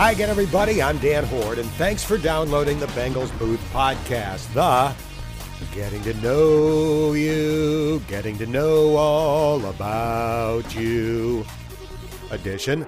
Hi again, everybody. I'm Dan Hoard, and thanks for downloading the Bengals Booth podcast, the Getting to Know You, Getting to Know All About You edition.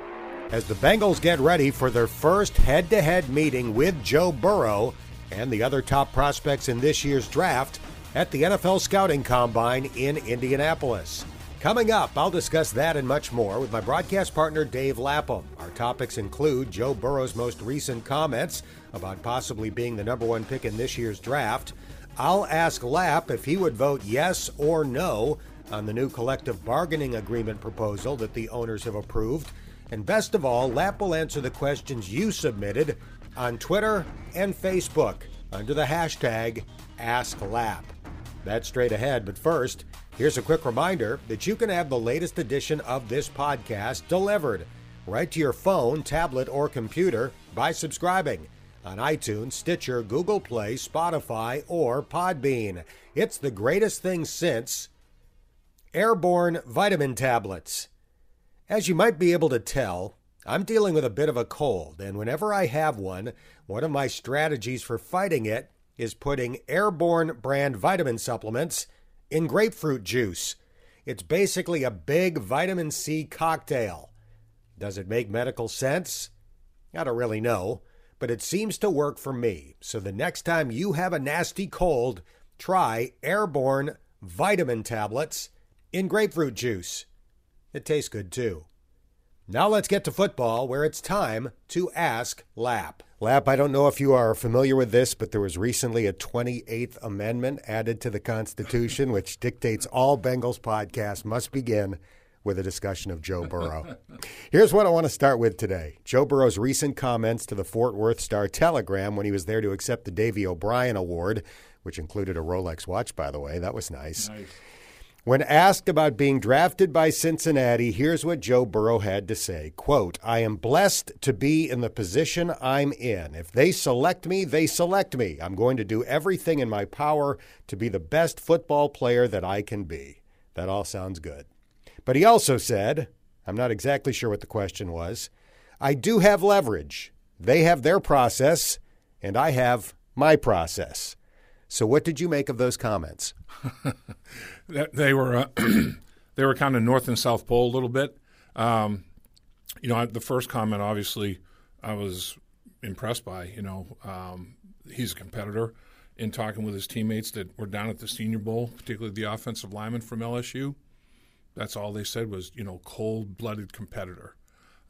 As the Bengals get ready for their first head to head meeting with Joe Burrow and the other top prospects in this year's draft at the NFL Scouting Combine in Indianapolis. Coming up, I'll discuss that and much more with my broadcast partner Dave Lapham. Our topics include Joe Burrow's most recent comments about possibly being the number one pick in this year's draft. I'll ask Lap if he would vote yes or no on the new collective bargaining agreement proposal that the owners have approved. And best of all, Lap will answer the questions you submitted on Twitter and Facebook under the hashtag AskLap. That's straight ahead, but first, Here's a quick reminder that you can have the latest edition of this podcast delivered right to your phone, tablet, or computer by subscribing on iTunes, Stitcher, Google Play, Spotify, or Podbean. It's the greatest thing since airborne vitamin tablets. As you might be able to tell, I'm dealing with a bit of a cold, and whenever I have one, one of my strategies for fighting it is putting airborne brand vitamin supplements in grapefruit juice. It's basically a big vitamin C cocktail. Does it make medical sense? I don't really know, but it seems to work for me. So the next time you have a nasty cold, try airborne vitamin tablets in grapefruit juice. It tastes good too. Now let's get to football, where it's time to ask Lap. Lap, I don't know if you are familiar with this, but there was recently a 28th Amendment added to the Constitution, which dictates all Bengals podcasts must begin with a discussion of Joe Burrow. Here's what I want to start with today Joe Burrow's recent comments to the Fort Worth Star Telegram when he was there to accept the Davy O'Brien Award, which included a Rolex watch, by the way. That was nice. nice. When asked about being drafted by Cincinnati, here's what Joe Burrow had to say. Quote, I am blessed to be in the position I'm in. If they select me, they select me. I'm going to do everything in my power to be the best football player that I can be. That all sounds good. But he also said, I'm not exactly sure what the question was, I do have leverage. They have their process, and I have my process. So, what did you make of those comments? they were uh, they were kind of north and south pole a little bit. Um, you know, the first comment, obviously, I was impressed by. You know, um, he's a competitor. In talking with his teammates that were down at the Senior Bowl, particularly the offensive lineman from LSU, that's all they said was, you know, cold-blooded competitor,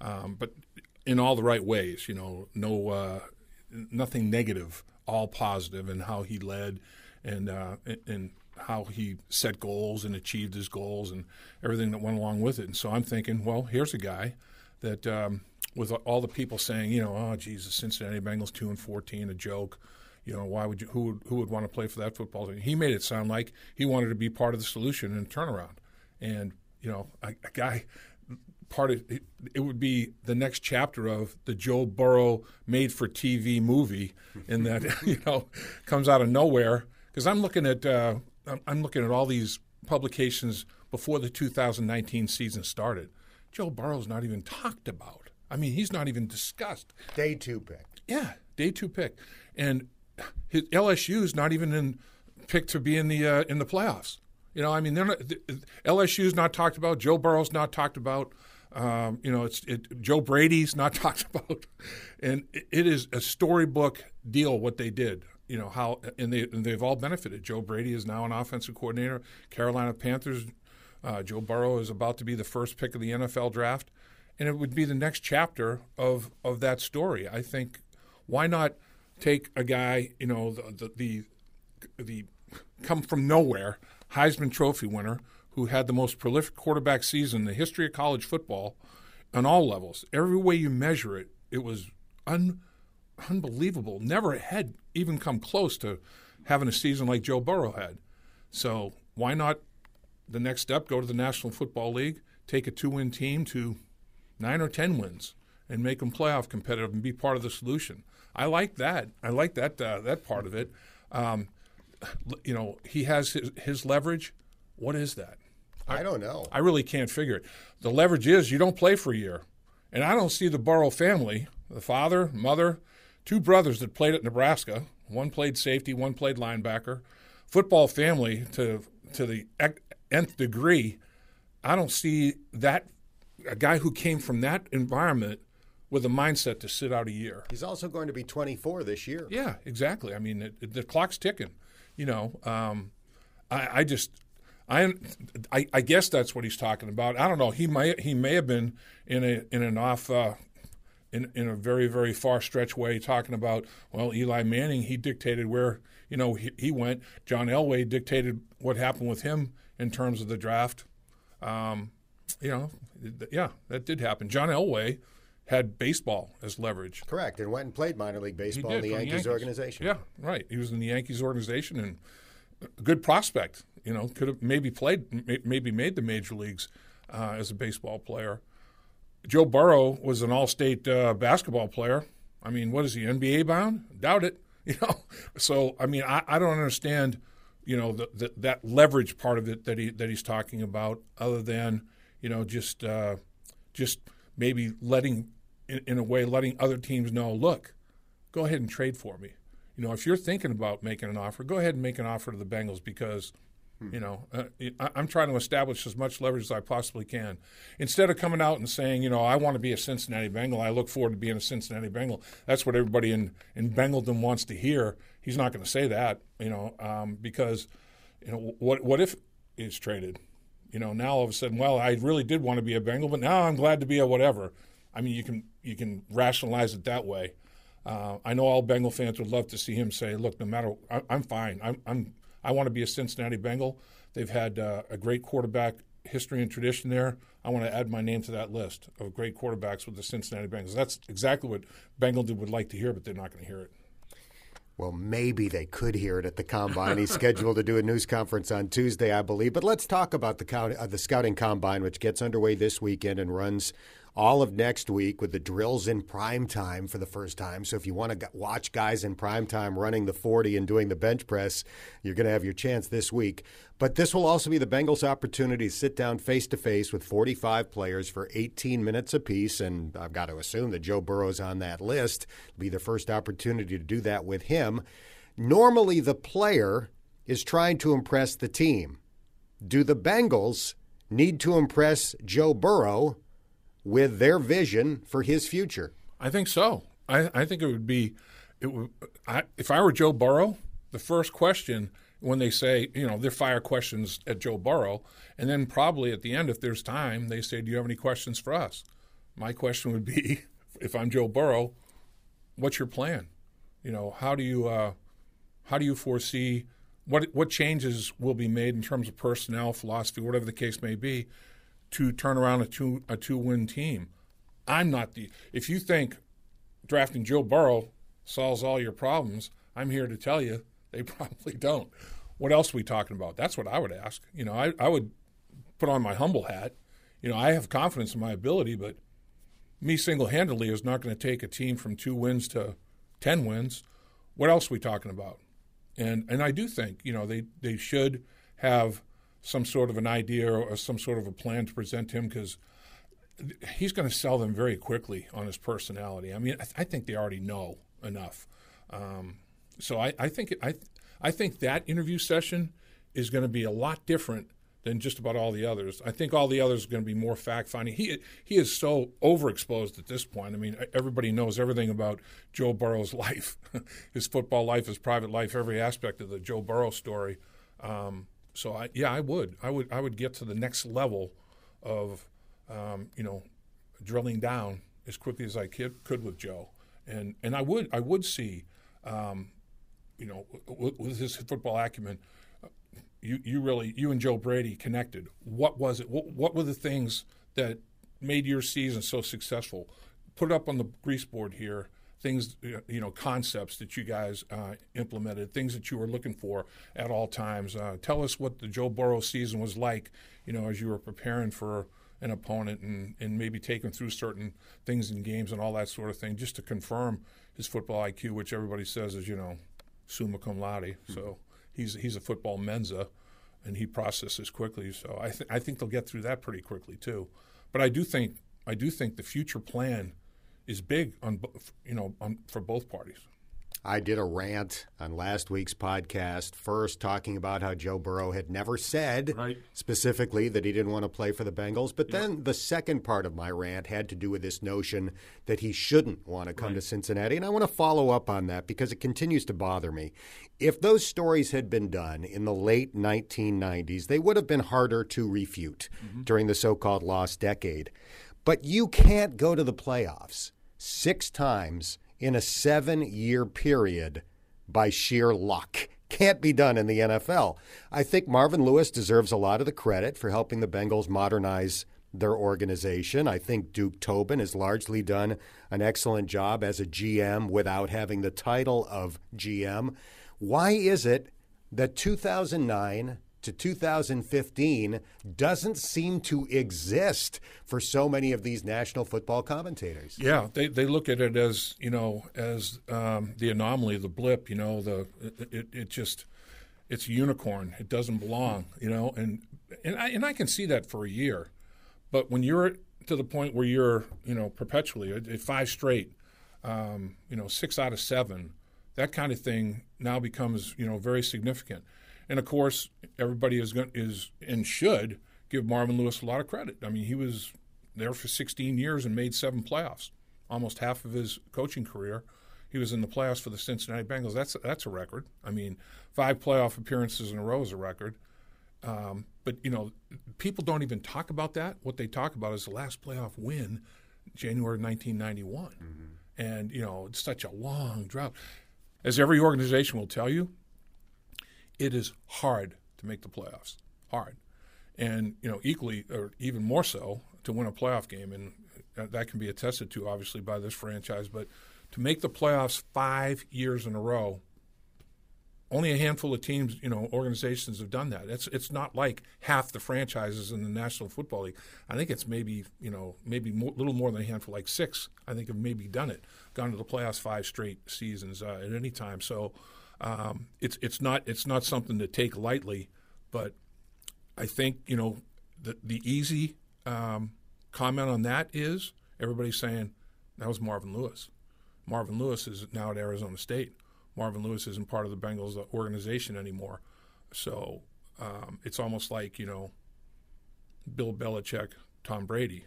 um, but in all the right ways. You know, no uh, nothing negative, all positive, and how he led and uh, and how he set goals and achieved his goals and everything that went along with it. And so I'm thinking, well, here's a guy that, um, with all the people saying, you know, oh, Jesus, Cincinnati Bengals two and fourteen, a joke. You know, why would you? Who would who would want to play for that football team? He made it sound like he wanted to be part of the solution and turnaround. And you know, a, a guy part of it, it, would be the next chapter of the Joe Burrow made for TV movie, in that you know comes out of nowhere. Because I'm looking at uh, I'm looking at all these publications before the 2019 season started. Joe Burrow's not even talked about. I mean, he's not even discussed. Day two pick. Yeah, day two pick, and his LSU's not even in picked to be in the uh, in the playoffs. You know, I mean, they're not, LSU's not talked about. Joe Burrow's not talked about. Um, you know, it's it, Joe Brady's not talked about, and it, it is a storybook deal what they did you know how and they and they've all benefited. Joe Brady is now an offensive coordinator. Carolina Panthers. Uh, Joe Burrow is about to be the first pick of the NFL draft, and it would be the next chapter of of that story. I think why not take a guy you know the the the, the come from nowhere Heisman Trophy winner who had the most prolific quarterback season in the history of college football on all levels. Every way you measure it, it was un unbelievable. Never had even come close to having a season like Joe Burrow had. So why not the next step go to the National Football League, take a two-win team to nine or ten wins, and make them playoff competitive and be part of the solution. I like that. I like that uh, that part of it. Um, you know, he has his, his leverage. What is that? I, I don't know. I really can't figure it. The leverage is you don't play for a year, and I don't see the Burrow family the father, mother, two brothers that played at Nebraska. One played safety, one played linebacker. Football family to to the nth degree. I don't see that a guy who came from that environment with a mindset to sit out a year. He's also going to be 24 this year. Yeah, exactly. I mean, it, it, the clock's ticking. You know, um, I, I, just, I, I, I, guess that's what he's talking about. I don't know. He may, he may have been in a in an off. Uh, in, in a very very far stretch way talking about well Eli Manning he dictated where you know he, he went John Elway dictated what happened with him in terms of the draft um, you know yeah that did happen John Elway had baseball as leverage. Correct, and went and played minor league baseball in the Yankees, Yankees, organization. Yeah, right. He was in the Yankees organization and a good prospect. You know, could have maybe played, maybe made the major leagues uh, as a baseball player. Joe Burrow was an all-state uh, basketball player. I mean, what is he NBA bound? Doubt it. You know, so I mean, I, I don't understand. You know, the, the, that leverage part of it that he that he's talking about, other than you know just uh, just maybe letting, in, in a way, letting other teams know, look, go ahead and trade for me. You know, if you're thinking about making an offer, go ahead and make an offer to the Bengals because. You know, uh, I'm trying to establish as much leverage as I possibly can. Instead of coming out and saying, you know, I want to be a Cincinnati Bengal, I look forward to being a Cincinnati Bengal. That's what everybody in in Bengaldom wants to hear. He's not going to say that, you know, um, because, you know, what what if he's traded? you know, now all of a sudden, well, I really did want to be a Bengal, but now I'm glad to be a whatever. I mean, you can you can rationalize it that way. Uh, I know all Bengal fans would love to see him say, "Look, no matter, I, am fine. I'm, I'm I want to be a Cincinnati Bengal. They've had uh, a great quarterback history and tradition there. I want to add my name to that list of great quarterbacks with the Cincinnati Bengals. That's exactly what Bengal would like to hear, but they're not going to hear it. Well, maybe they could hear it at the combine. He's scheduled to do a news conference on Tuesday, I believe. But let's talk about the, uh, the scouting combine, which gets underway this weekend and runs all of next week with the drills in prime time for the first time. So if you want to watch guys in prime time running the 40 and doing the bench press, you're going to have your chance this week. But this will also be the Bengals' opportunity to sit down face to face with 45 players for 18 minutes apiece. And I've got to assume that Joe Burrow's on that list. It'll be the first opportunity to do that with him. Normally, the player is trying to impress the team. Do the Bengals need to impress Joe Burrow with their vision for his future? I think so. I, I think it would be, it would, I, if I were Joe Burrow, the first question when they say, you know, they fire questions at Joe Burrow, and then probably at the end, if there's time, they say, "Do you have any questions for us?" My question would be, if I'm Joe Burrow, what's your plan? You know, how do you uh, how do you foresee what what changes will be made in terms of personnel, philosophy, whatever the case may be, to turn around a two a two win team. I'm not the if you think drafting Joe Burrow solves all your problems, I'm here to tell you they probably don't. What else are we talking about? That's what I would ask. You know, I, I would put on my humble hat. You know, I have confidence in my ability, but me single handedly is not going to take a team from two wins to ten wins. What else are we talking about? And and I do think, you know, they, they should have some sort of an idea or some sort of a plan to present him because he's going to sell them very quickly on his personality. I mean, I, th- I think they already know enough. Um, so I, I think I, I think that interview session is going to be a lot different than just about all the others. I think all the others are going to be more fact finding. He he is so overexposed at this point. I mean, everybody knows everything about Joe Burrow's life, his football life, his private life, every aspect of the Joe Burrow story. Um, so I, yeah, I would, I would, I would get to the next level of, um, you know, drilling down as quickly as I could, could with Joe, and and I would, I would see, um, you know, with, with his football acumen, uh, you you really, you and Joe Brady connected. What was it? What, what were the things that made your season so successful? Put it up on the grease board here things, you know, concepts that you guys uh, implemented, things that you were looking for at all times. Uh, tell us what the Joe Burrow season was like, you know, as you were preparing for an opponent and, and maybe taking through certain things in games and all that sort of thing, just to confirm his football IQ, which everybody says is, you know, summa cum laude. Mm-hmm. So he's he's a football mensa, and he processes quickly. So I th- I think they'll get through that pretty quickly too. But I do think I do think the future plan is big on you know on, for both parties. I did a rant on last week's podcast, first talking about how Joe Burrow had never said right. specifically that he didn't want to play for the Bengals. But then the second part of my rant had to do with this notion that he shouldn't want to come right. to Cincinnati. And I want to follow up on that because it continues to bother me. If those stories had been done in the late 1990s, they would have been harder to refute mm-hmm. during the so called lost decade. But you can't go to the playoffs six times in a seven year period by sheer luck. Can't be done in the NFL. I think Marvin Lewis deserves a lot of the credit for helping the Bengals modernize their organization. I think Duke Tobin has largely done an excellent job as a GM without having the title of GM. Why is it that 2009 to 2015 doesn't seem to exist for so many of these national football commentators. Yeah, they, they look at it as you know as um, the anomaly, the blip. You know, the it, it just it's a unicorn. It doesn't belong. You know, and and I and I can see that for a year, but when you're to the point where you're you know perpetually at five straight, um, you know six out of seven, that kind of thing now becomes you know very significant. And of course, everybody is going is and should give Marvin Lewis a lot of credit. I mean, he was there for 16 years and made seven playoffs, almost half of his coaching career. He was in the playoffs for the Cincinnati Bengals. That's that's a record. I mean, five playoff appearances in a row is a record. Um, but you know, people don't even talk about that. What they talk about is the last playoff win, January 1991, mm-hmm. and you know, it's such a long drought. As every organization will tell you, it is hard to make the playoffs. Hard. And, you know, equally or even more so to win a playoff game. And that can be attested to, obviously, by this franchise. But to make the playoffs five years in a row, only a handful of teams, you know, organizations have done that. It's it's not like half the franchises in the National Football League. I think it's maybe you know maybe a little more than a handful, like six. I think have maybe done it, gone to the playoffs five straight seasons uh, at any time. So um, it's it's not it's not something to take lightly, but I think you know the the easy um, comment on that is everybody's saying that was Marvin Lewis. Marvin Lewis is now at Arizona State. Marvin Lewis isn't part of the Bengals organization anymore, so um, it's almost like you know Bill Belichick, Tom Brady.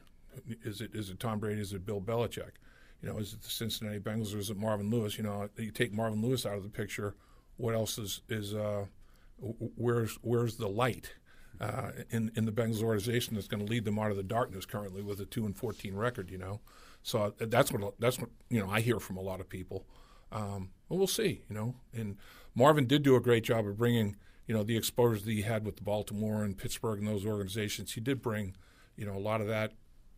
Is it is it Tom Brady? Is it Bill Belichick? You know, is it the Cincinnati Bengals or is it Marvin Lewis? You know, you take Marvin Lewis out of the picture what else is is uh, where's where's the light uh, in in the Bengals organization that's going to lead them out of the darkness currently with a two and fourteen record? You know, so uh, that's what that's what you know I hear from a lot of people. Um, well, we'll see. You know, and Marvin did do a great job of bringing you know the exposure that he had with the Baltimore and Pittsburgh and those organizations. He did bring you know a lot of that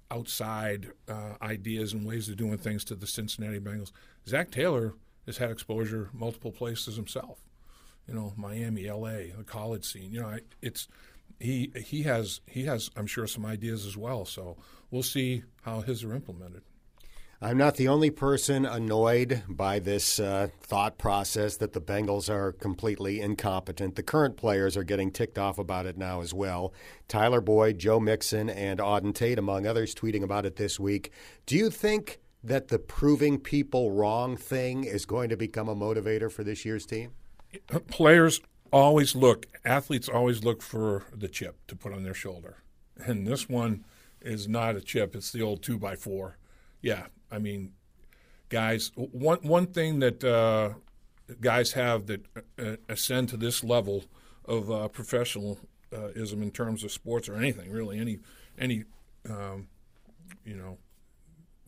outside uh, ideas and ways of doing things to the Cincinnati Bengals. Zac Taylor has had exposure multiple places himself. You know, Miami, L.A., the college scene. You know, it's he he has he has I'm sure some ideas as well. So we'll see how his are implemented. I'm not the only person annoyed by this uh, thought process that the Bengals are completely incompetent. The current players are getting ticked off about it now as well. Tyler Boyd, Joe Mixon, and Auden Tate, among others, tweeting about it this week. Do you think that the proving people wrong thing is going to become a motivator for this year's team? Players always look, athletes always look for the chip to put on their shoulder. And this one is not a chip, it's the old two by four. Yeah, I mean, guys, one, one thing that uh, guys have that uh, ascend to this level of uh, professionalism in terms of sports or anything, really, any, any um, you know,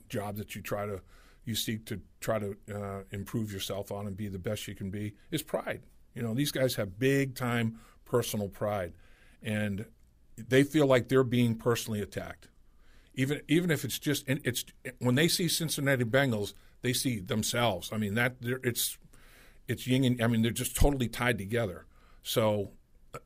job that you try to you seek to try to uh, improve yourself on and be the best you can be is pride. You know, these guys have big time personal pride, and they feel like they're being personally attacked. Even even if it's just it's when they see Cincinnati Bengals, they see themselves. I mean that it's it's yin and I mean they're just totally tied together. So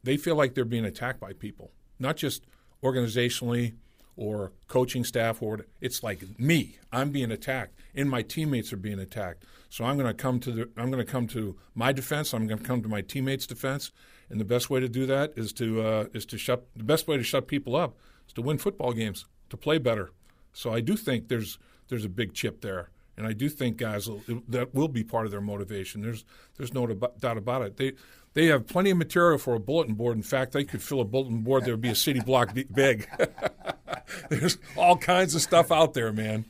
they feel like they're being attacked by people, not just organizationally or coaching staff or it's like me. I'm being attacked and my teammates are being attacked. So i'm going to come to the i'm going to come to my defense. I'm going to come to my teammates defense. And the best way to do that is to uh, is to shut the best way to shut people up is to win football games to play better so i do think there's there's a big chip there. And I do think guys will, that will be part of their motivation. There's there's no doubt about it. They they have plenty of material for a bulletin board. In fact, they could fill a bulletin board There would be a city block big. there's all kinds of stuff out there, man.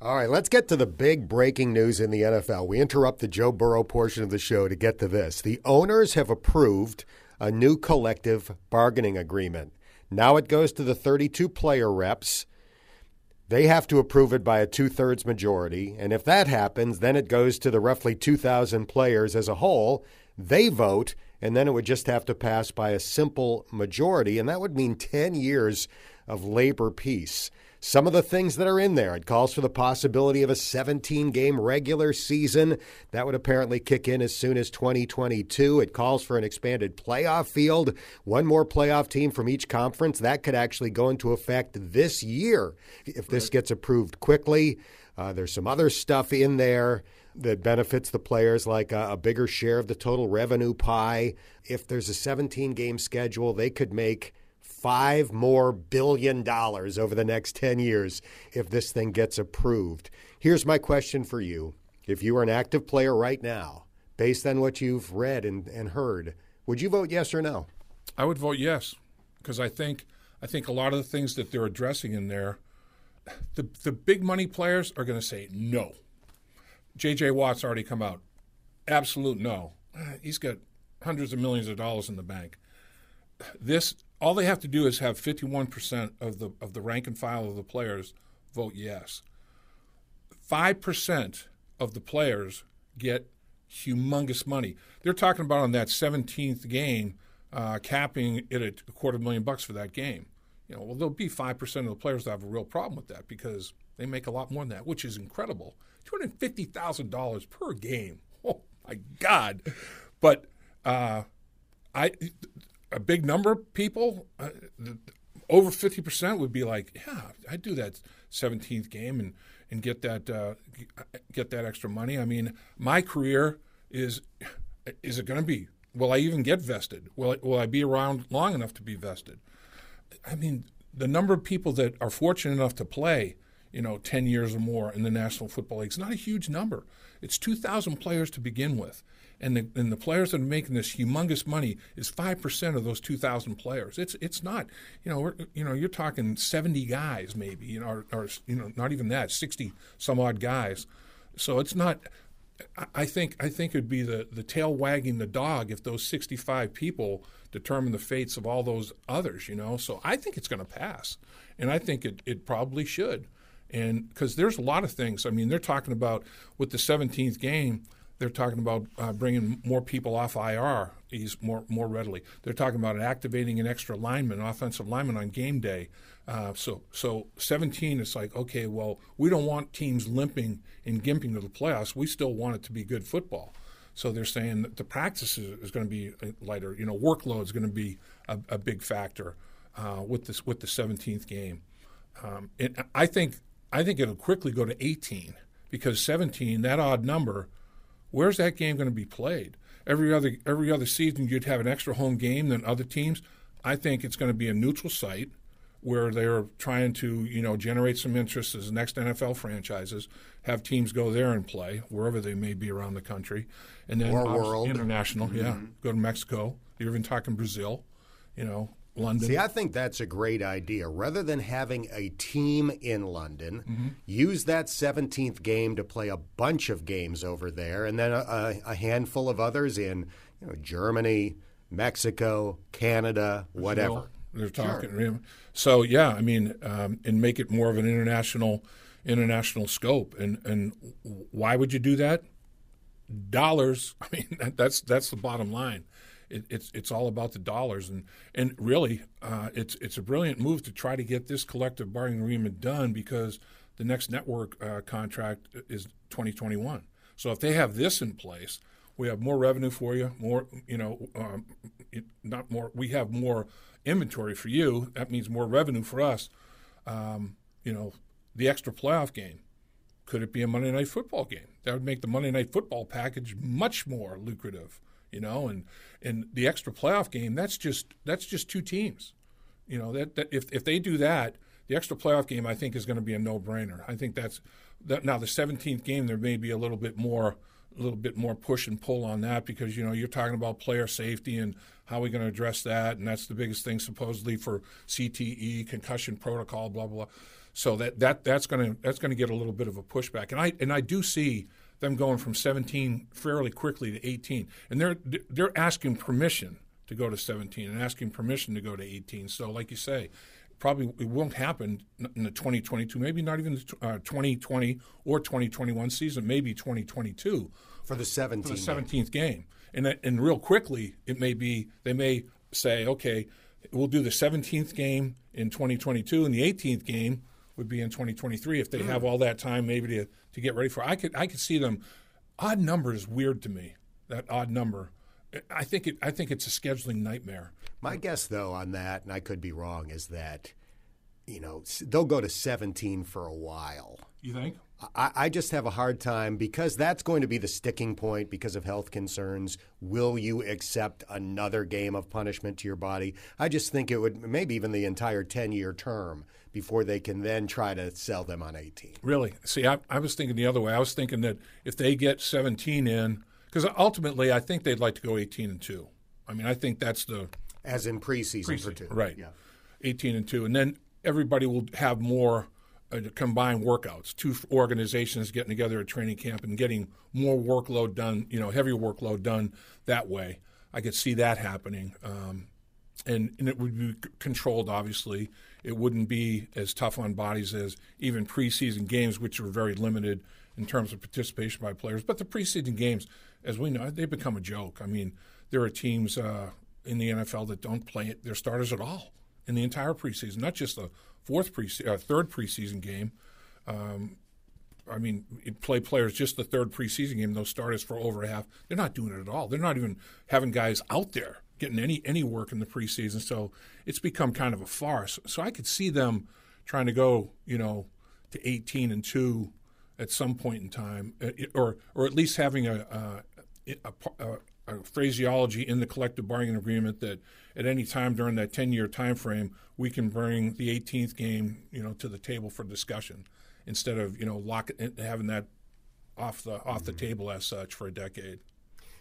All right, let's get to the big breaking news in the NFL. We interrupt the Joe Burrow portion of the show to get to this. The owners have approved a new collective bargaining agreement. Now it goes to the 32 player reps they have to approve it by a two thirds majority. And if that happens, then it goes to the roughly 2,000 players as a whole. They vote, and then it would just have to pass by a simple majority. And that would mean 10 years of labor peace. Some of the things that are in there, it calls for the possibility of a 17 game regular season. That would apparently kick in as soon as 2022. It calls for an expanded playoff field, one more playoff team from each conference. That could actually go into effect this year if this gets approved quickly. Uh, there's some other stuff in there that benefits the players, like a, a bigger share of the total revenue pie. If there's a 17 game schedule, they could make five more billion dollars over the next 10 years if this thing gets approved. Here's my question for you. If you were an active player right now, based on what you've read and, and heard, would you vote yes or no? I would vote yes because I think I think a lot of the things that they're addressing in there, the the big money players are going to say no. J.J. Watt's already come out, absolute no. Uh, he's got hundreds of millions of dollars in the bank. This all they have to do is have 51% of the of the rank and file of the players vote yes. 5% of the players get humongous money. They're talking about on that 17th game uh, capping it at a quarter million bucks for that game. You know, well, there'll be 5% of the players that have a real problem with that because they make a lot more than that, which is incredible. $250,000 per game. Oh, my God. But uh, I a big number of people, uh, over 50% would be like, yeah, I'd do that 17th game and, and get that uh, get that extra money. I mean, my career is is it going to be? Will I even get vested? Will will I be around long enough to be vested? I mean, the number of people that are fortunate enough to play, you know, 10 years or more in the National Football League is not a huge number. It's 2,000 players to begin with and the, and the players that are making this humongous money is five percent of those two thousand players. It's it's not you know you know you're talking seventy guys maybe you know or, or, you know not even that sixty some odd guys. So it's not. I think I think it'd be the, the tail wagging the dog if those 65 people determine the fates of all those others, you know. So I think it's going to pass, and I think it, it probably should, and because there's a lot of things. I mean, they're talking about with the 17th game they're talking about uh, bringing more people off IR more more readily. They're talking about activating an extra lineman, offensive lineman on game day. Uh, so so 17, it's like okay, well, we don't want teams limping and gimping to the playoffs. We still want it to be good football. So they're saying that the practice is, is going to be uh, lighter. You know, workload is going to be a, a big factor uh, with this with the 17th game. Um, I think I think it'll quickly go to 18 because 17, that odd number Where's that game going to be played? Every other every other season, you'd have an extra home game than other teams. I think it's going to be a neutral site where they're trying to you know generate some interest as next NFL franchises, have teams go there and play wherever they may be around the country, and then or world international, mm-hmm. yeah, go to Mexico. You're even talking Brazil, you know, London. See, I think that's a great idea. Rather than having a team in London, mm-hmm. use that 17th game to play a bunch of games over there, and then a, a handful of others in you know, Germany, Mexico, Canada, whatever. They're talking. Sure. So yeah, I mean, um, and make it more of an international international scope. And and why would you do that? Dollars. I mean, that's that's the bottom line it, it's it's all about the dollars, and and really, uh, it's it's a brilliant move to try to get this collective bargaining agreement done because the next network uh, contract is 2021. So if they have this in place, we have more revenue for you, more you know, um, not more. We have more inventory for you. That means more revenue for us. Um, you know, the extra playoff game. Could it be a Monday Night Football game? That would make the Monday Night Football package much more lucrative you know, and and the extra playoff game that's just that's just two teams, you know that, that if if they do that, the extra playoff game, I think, is going to be a no-brainer. I think that's that, now the 17th game. There may be a little bit more, a little bit more push and pull on that because you know you're talking about player safety and how are we going to address that, and that's the biggest thing supposedly for CTE, concussion protocol, blah blah. blah. So that that that's going to that's going to get a little bit of a pushback, and I and I do see them going from 17 fairly quickly to 18, and they're they're asking permission to go to 17 and asking permission to go to 18. So, like you say, probably it won't happen in the 2022, maybe not even the uh, 2020 or 2021 season, maybe 2022 for the 17th, for the 17th game. game. And and real quickly, it may be they may say, okay, we'll do the 17th game in 2022, and the 18th game would be in 2023 if they mm. have all that time maybe to to get ready for. It. I could I could see them. Odd number is weird to me. That odd number I think it. I think it's a scheduling nightmare. My guess, though, on that, and I could be wrong, is that you know they'll go to 17 for a while. You think? I, I, just have a hard time because that's going to be the sticking point because of health concerns. Will you accept another game of punishment to your body? I just think it would maybe even the entire 10 year term before they can then try to sell them on 18. Really? See, I, I was thinking the other way. I was thinking that if they get 17 in, because ultimately, I think they'd like to go 18 and two. I mean, I think that's the as in preseason, preseason for two, right? Yeah, 18 and two, and then everybody will have more uh, combined workouts. Two organizations getting together at training camp and getting more workload done. You know, heavier workload done that way. I could see that happening, um, and and it would be controlled. Obviously, it wouldn't be as tough on bodies as even preseason games, which are very limited in terms of participation by players. But the preseason games as we know, they've become a joke. I mean, there are teams uh, in the NFL that don't play their starters at all in the entire preseason, not just the fourth pre uh, third preseason game. Um, I mean, play players just the third preseason game. Those starters for over half, they're not doing it at all. They're not even having guys out there getting any any work in the preseason. So it's become kind of a farce. So I could see them trying to go, you know, to 18 and two at some point in time, uh, or or at least having a, a, a, a, phraseology in the collective bargaining agreement that at any time during that 10 year time frame we can bring the 18th game you know to the table for discussion instead of you know lock having that off the off the mm-hmm. table as such for a decade.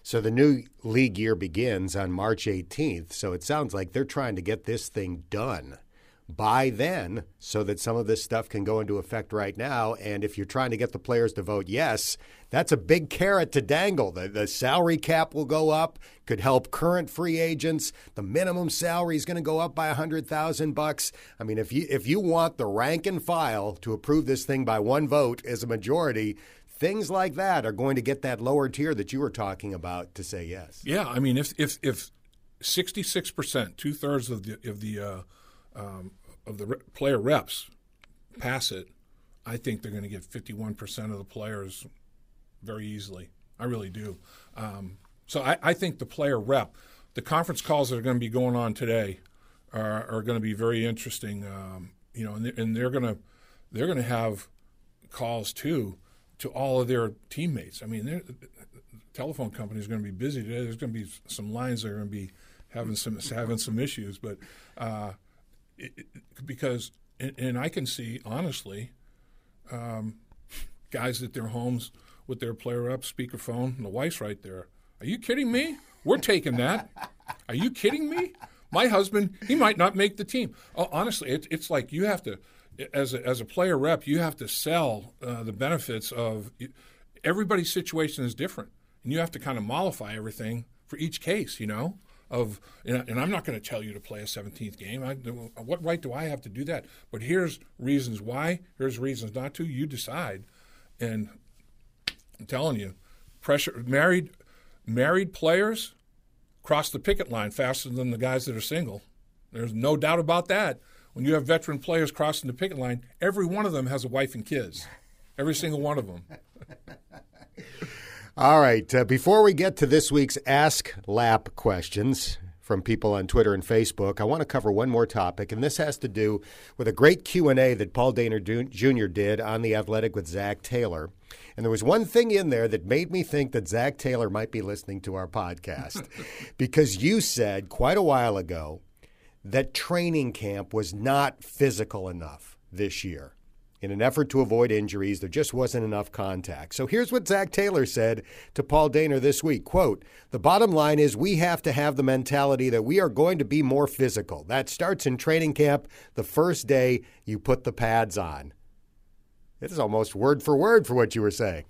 So the new league year begins on March 18th. So it sounds like they're trying to get this thing done by then so that some of this stuff can go into effect right now. And if you're trying to get the players to vote yes, that's a big carrot to dangle. The, the salary cap will go up, could help current free agents. The minimum salary is going to go up by a hundred thousand bucks. I mean, if you if you want the rank and file to approve this thing by one vote as a majority, things like that are going to get that lower tier that you were talking about to say yes. Yeah, I mean, if if if sixty six percent, two thirds of the of the uh, um, of the re- player reps pass it, I think they're going to get 51% of the players very easily. I really do. Um, so I, I, think the player rep, the conference calls that are going to be going on today are, are going to be very interesting. Um, you know, and they're going to they're going to have calls too to all of their teammates. I mean, the telephone company is going to be busy today. There's going to be some lines that are going to be having some having some issues, but uh, it, because and, and, I can see honestly, um, guys at their homes with their player up speakerphone, and the wife's right there. Are you kidding me? We're taking that. Are you kidding me? My husband, he might not make the team. Oh, honestly, it, it's like you have to, as a, as a player rep, you have to sell uh, the benefits of everybody's situation is different, and you have to kind of mollify everything for each case. You know, of, and I'm not going to tell you to play a 17th game. I, what right do I have to do that? But here's reasons why. Here's reasons not to. You decide. And I'm telling you, pressure married married players cross the picket line faster than the guys that are single. There's no doubt about that. When you have veteran players crossing the picket line, every one of them has a wife and kids. Every single one of them. All right. Uh, before we get to this week's Ask Lap questions from people on Twitter and Facebook, I want to cover one more topic, and this has to do with a great Q and A that Paul Dehner Jr. did on the Athletic with Zac Taylor. And there was one thing in there that made me think that Zac Taylor might be listening to our podcast, because you said quite a while ago that training camp was not physical enough. this year. In an effort to avoid injuries, there just wasn't enough contact. So here's what Zac Taylor said to Paul Dehner this week. Quote, the bottom line is we have to have the mentality that we are going to be more physical. That starts in training camp the first day you put the pads on. It is almost word for word for what you were saying.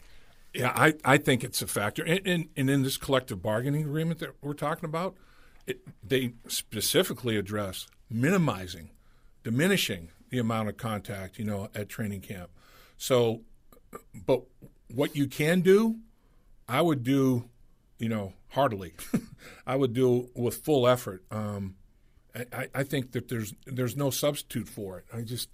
Yeah, I, I think it's a factor. And, and, and in this collective bargaining agreement that we're talking about, it, they specifically address minimizing, diminishing the amount of contact, you know, at training camp. So, but what you can do, I would do, you know, heartily. I would do with full effort. Um, I, I think that there's there's no substitute for it. I just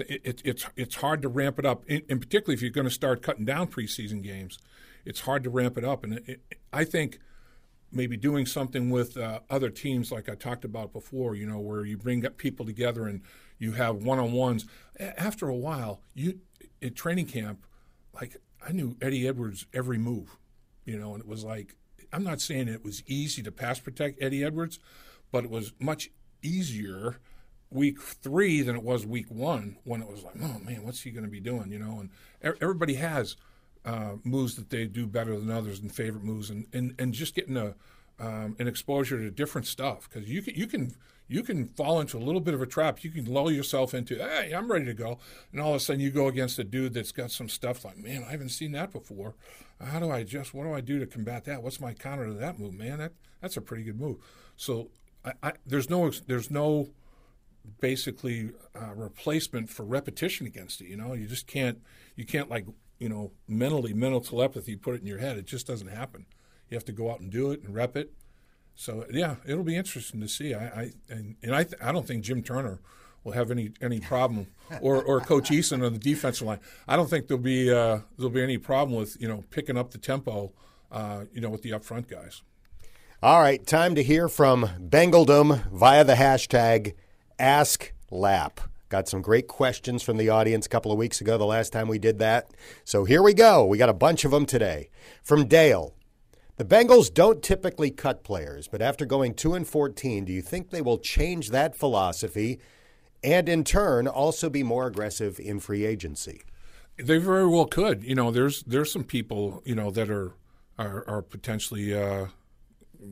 it, it's it's hard to ramp it up, and particularly if you're going to start cutting down preseason games, it's hard to ramp it up. And it, it, I think maybe doing something with uh, other teams, like I talked about before, you know, where you bring people together and you have one on ones. After a while, you at training camp, like I knew Eddie Edwards every move, you know, and it was like I'm not saying it was easy to pass protect Eddie Edwards, but it was much easier week three than it was week one when it was like, oh man, what's he going to be doing? You know, and everybody has uh, moves that they do better than others and favorite moves, and, and, and just getting a um, an exposure to different stuff because you can you can you can fall into a little bit of a trap. You can lull yourself into, hey, I'm ready to go, and all of a sudden you go against a dude that's got some stuff like, man, I haven't seen that before. How do I adjust? What do I do to combat that? What's my counter to that move, man? That that's a pretty good move. So I, I, there's no there's no basically uh, replacement for repetition against it. You know, you just can't you can't like you know, mentally, mental telepathy, put it in your head. It just doesn't happen. You have to go out and do it and rep it. So yeah, it'll be interesting to see. I, I and, and I th- I don't think Jim Turner will have any any problem, or or Coach Eason on the defensive line. I don't think there'll be uh, there'll be any problem with you know picking up the tempo, uh, you know, with the up front guys. All right, time to hear from Bengaldom via the hashtag Ask Lap. Got some great questions from the audience a couple of weeks ago, the last time we did that. So here we go. We got a bunch of them today. From Dale. The Bengals don't typically cut players, but after going 2 and 14, do you think they will change that philosophy and in turn also be more aggressive in free agency? They very well could. You know, there's there's some people, you know, that are are, are potentially uh,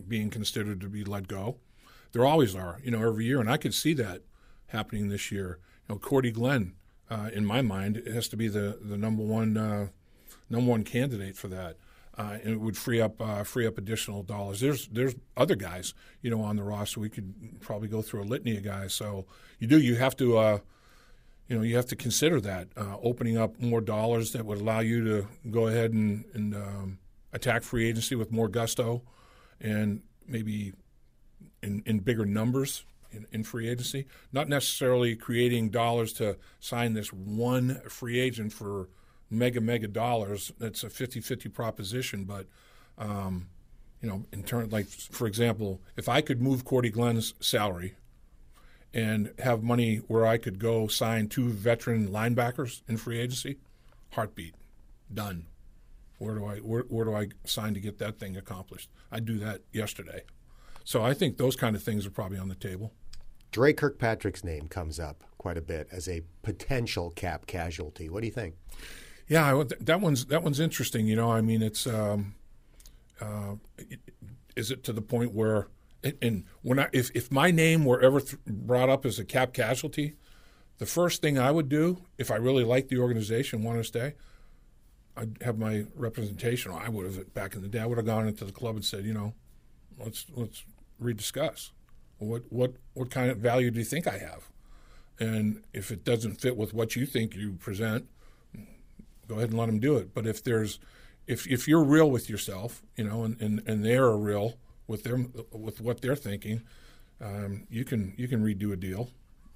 being considered to be let go. There always are, you know, every year, and I could see that happening this year know, Cordy Glenn, uh, in my mind, has to be the the number one uh, number one candidate for that. Uh, and it would free up uh, free up additional dollars. There's there's other guys, you know, on the roster. We could probably go through a litany of guys. So you do you have to, uh, you know, you have to consider that uh, opening up more dollars that would allow you to go ahead and, and um, attack free agency with more gusto, and maybe in, in bigger numbers in, in, free agency. Not necessarily creating dollars to sign this one free agent for mega, mega dollars. That's a 50 50 proposition. But, um, you know, in terms, like, for example, if I could move Cordy Glenn's salary and have money where I could go sign two veteran linebackers in free agency, heartbeat, done. Where do I where, where do I sign to get that thing accomplished? I'd do that yesterday. So I think those kind of things are probably on the table. Dre Kirkpatrick's name comes up quite a bit as a potential cap casualty. What do you think? Yeah, that one's that one's interesting. You know, I mean, it's um, uh, is it to the point where and when I if if my name were ever th- brought up as a cap casualty, the first thing I would do if I really liked the organization, want to stay, I'd have my representation. I would have back in the day. I would have gone into the club and said, you know, let's let's rediscuss. What what what kind of value do you think I have? And if it doesn't fit with what you think you present, go ahead and let them do it. But if there's if if you're real with yourself, you know, and, and, and they're real with their with what they're thinking, um, you can you can redo a deal.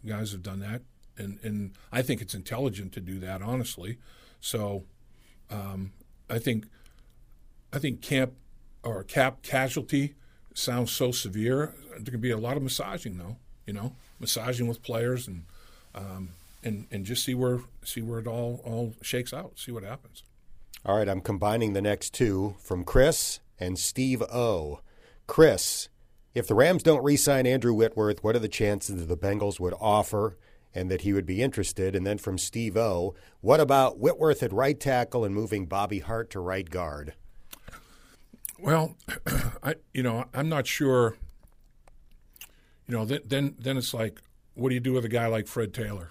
Guys have done that, and and I think it's intelligent to do that, honestly. So, um, I think I think camp or cap casualty sounds so severe. There can be a lot of massaging, though. You know, massaging with players and um, and and just see where see where it all all shakes out. See what happens. All right, I'm combining the next two from Chris and Steve O. Chris, if the Rams don't re-sign Andrew Whitworth, what are the chances that the Bengals would offer and that he would be interested. And then from Steve O, what about Whitworth at right tackle and moving Bobby Hart to right guard? Well, I you know I'm not sure. You know, then then then it's like, what do you do with a guy like Fred Taylor?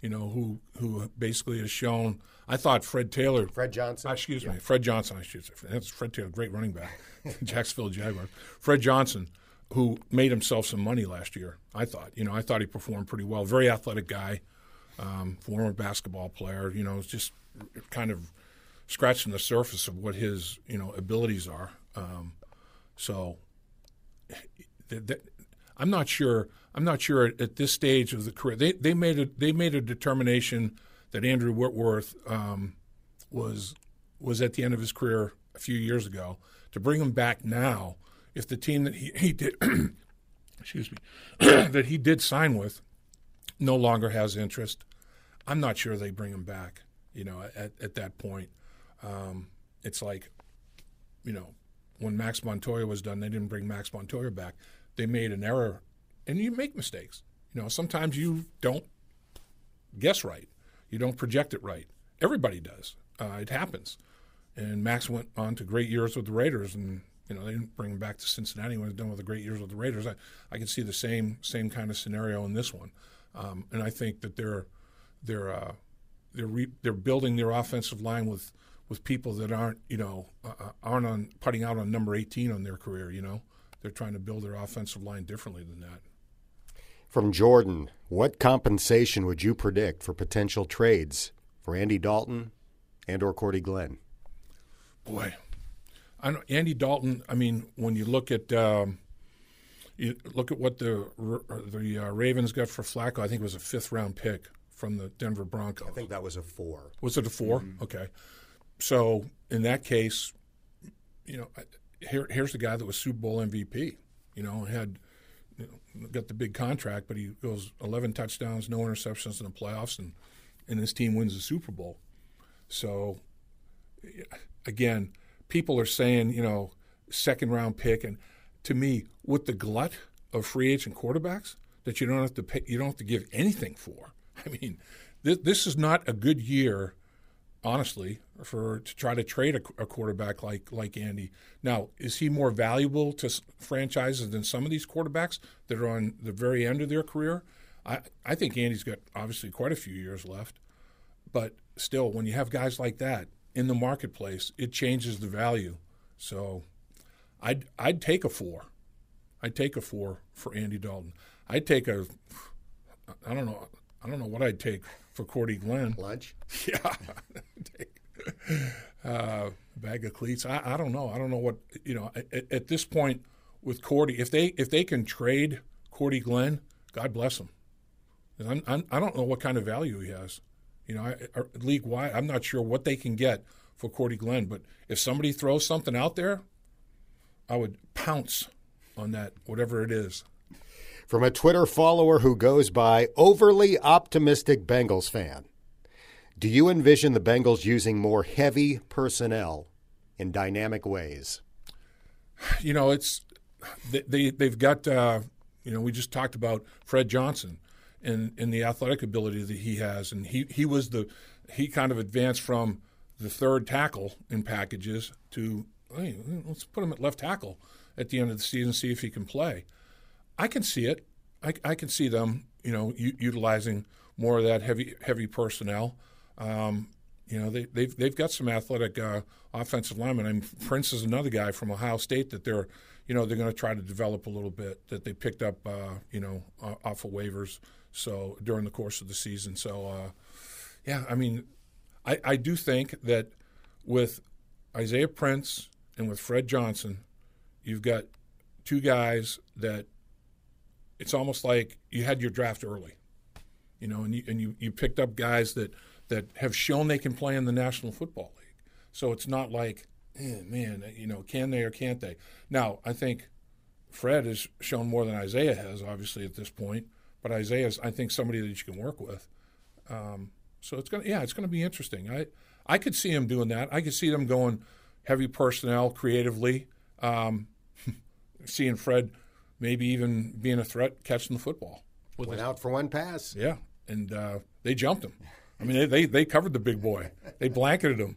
You know, who who basically has shown. I thought Fred Taylor, Fred Johnson. Uh, excuse me, Fred Johnson. I should say that's Fred Taylor, great running back, Jacksonville Jaguars. Fred Johnson, who made himself some money last year. I thought, you know, I thought he performed pretty well. Very athletic guy, um, former basketball player. You know, just kind of scratching the surface of what his you know abilities are. Um, so, I'm not sure. I'm not sure at, at, this stage of the career. They they made a they made a determination that Andrew Whitworth um, was was at the end of his career a few years ago. To bring him back now, if the team that he, he did excuse me that he did sign with no longer has interest, I'm not sure they bring him back. You know, at, at that point, um, it's like, you know, when Max Montoya was done, they didn't bring Max Montoya back. They made an error, and you make mistakes. You know, sometimes you don't guess right, you don't project it right. Everybody does. Uh, it happens. And Max went on to great years with the Raiders, and you know they didn't bring him back to Cincinnati when he was done with the great years with the Raiders. I, I can see the same same kind of scenario in this one, um, and I think that they're they're uh, they're re- they're building their offensive line with with people that aren't you know uh, aren't on putting out on number 18 on their career. You know, they're trying to build their offensive line differently than that. From Jordan, what compensation would you predict for potential trades for Andy Dalton and or Cordy Glenn? Boy, I know Andy Dalton. I mean, when you look at um, you look at what the the uh, Ravens got for Flacco, I think it was a fifth round pick from the Denver Broncos. I think that was a four. Was it a 4 mm-hmm. Okay. So in that case, you know, here, here's the guy that was Super Bowl MVP. You know, had you know, got the big contract, but he goes 11 touchdowns, no interceptions in the playoffs, and and his team wins the Super Bowl. So again, people are saying, you know, second round pick, and to me, with the glut of free agent quarterbacks that you don't have to pay, you don't have to give anything for. I mean, this, this is not a good year, honestly, for to try to trade a, a, quarterback like like Andy. Now, is he more valuable to franchises than some of these quarterbacks that are on the very end of their career? I I think Andy's got obviously quite a few years left, but still, when you have guys like that in the marketplace, it changes the value. So, I'd I'd take a four. I'd take a four for Andy Dalton. I'd take a I don't know I don't know what I'd take for Cordy Glenn. Lunch? Yeah. uh, bag of cleats. I, I, don't know. I don't know what you know. At, at, this point with Cordy, if they if they can trade Cordy Glenn, God bless them. I'm, I'm, I do not know what kind of value he has. You know, league wide, I'm not sure what they can get for Cordy Glenn. But if somebody throws something out there, I would pounce on that, whatever it is. From a Twitter follower who goes by overly optimistic Bengals fan. Do you envision the Bengals using more heavy personnel in dynamic ways? You know, it's they, they have got uh, you know we just talked about Fred Johnson and and the athletic ability that he has, and he he was the he kind of advanced from the third tackle in packages to hey, let's put him at left tackle at the end of the season, see if he can play. I can see it. I, I can see them, you know, u- utilizing more of that heavy heavy personnel. Um, you know, they, have they've, they've got some athletic uh, offensive linemen. I mean, Prince is another guy from Ohio State that they're, you know, they're going to try to develop a little bit that they picked up, uh, you know, uh, off of waivers. So during the course of the season, so uh, yeah, I mean, I, I do think that with Isaiah Prince and with Fred Johnson, you've got two guys that it's almost like you had your draft early, you know, and you and you, you picked up guys that that have shown they can play in the National Football League. So it's not like, eh, man, you know, can they or can't they? Now, I think Fred has shown more than Isaiah has, obviously, at this point. But Isaiah's, I think, somebody that you can work with. Um, so it's gonna, yeah, it's gonna be interesting. I, I could see him doing that. I could see them going heavy personnel creatively. Um, seeing Fred maybe even being a threat catching the football. Went out for one pass. Yeah, and uh, they jumped him. I mean, they, they, they covered the big boy. They blanketed him.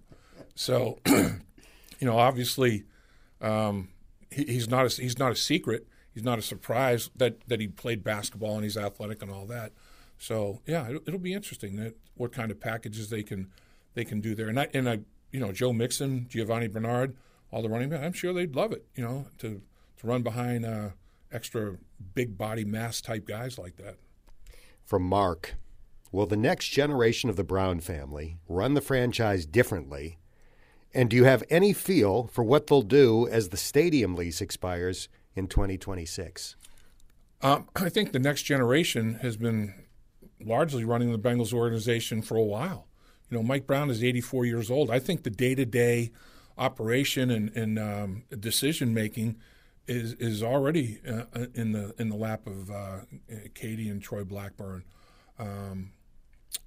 So, you know, obviously, um, he, he's not a, he's not a secret. He's not a surprise that, that he played basketball and he's athletic and all that. So yeah, it'll, it'll be interesting that what kind of packages they can they can do there. And I and I you know Joe Mixon, Giovanni Bernard, all the running backs. I'm sure they'd love it. You know to to run behind uh, extra big body mass type guys like that. From Mark, will the next generation of the Brown family run the franchise differently? And do you have any feel for what they'll do as the stadium lease expires in 2026? Um, I think the next generation has been largely running the Bengals organization for a while. You know, Mike Brown is 84 years old. I think the day to day operation and, and um, decision making is is already uh, in the in the lap of uh, Katie and Troy Blackburn. Um,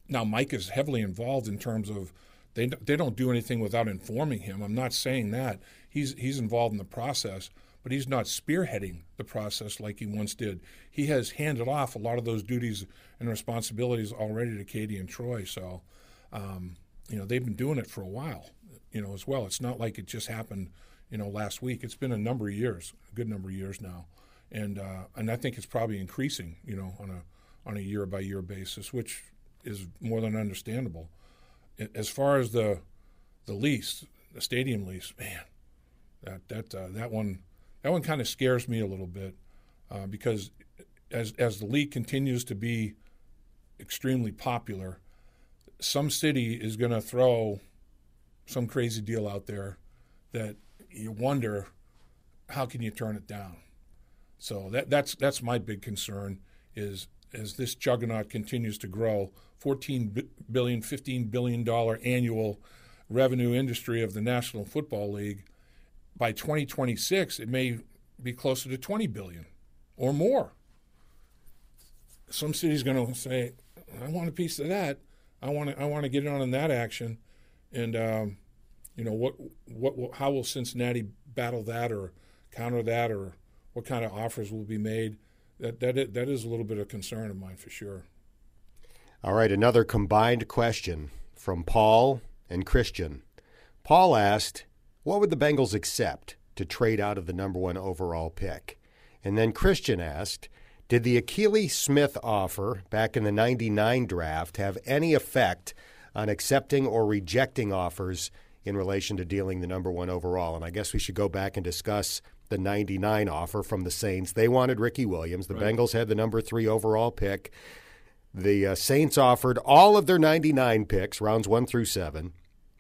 now, Mike is heavily involved in terms of they they don't do anything without informing him. I'm not saying that he's he's involved in the process, but he's not spearheading the process like he once did. He has handed off a lot of those duties and responsibilities already to Katie and Troy. So, um, you know, they've been doing it for a while, you know, as well. It's not like it just happened, you know, last week. It's been a number of years, a good number of years now, and uh, and I think it's probably increasing, you know, on a on a year by year basis, which is more than understandable. As far as the the lease, the stadium lease, man, that that uh, that one that one kind of scares me a little bit uh, because as as the league continues to be extremely popular, some city is going to throw some crazy deal out there that you wonder how can you turn it down. So that that's that's my big concern is as this juggernaut continues to grow, 14 billion, 15 billion dollar annual revenue industry of the National Football League by 2026, it may be closer to 20 billion or more. Some city's going to say, "I want a piece of that. I want to. I want to get in on in that action." And um, you know what? What? How will Cincinnati battle that or counter that, or what kind of offers will be made? That that that is a little bit of concern of mine for sure. All right, another combined question from Paul and Christian. Paul asked, what would the Bengals accept to trade out of the number one overall pick? And then Christian asked, did the Akili Smith offer back in the 99 draft have any effect on accepting or rejecting offers in relation to dealing the number one overall? And I guess we should go back and discuss the 99 offer from the Saints. They wanted Ricky Williams. The right. Bengals had the number three overall pick. The uh, Saints offered all of their 99 picks, rounds one through seven.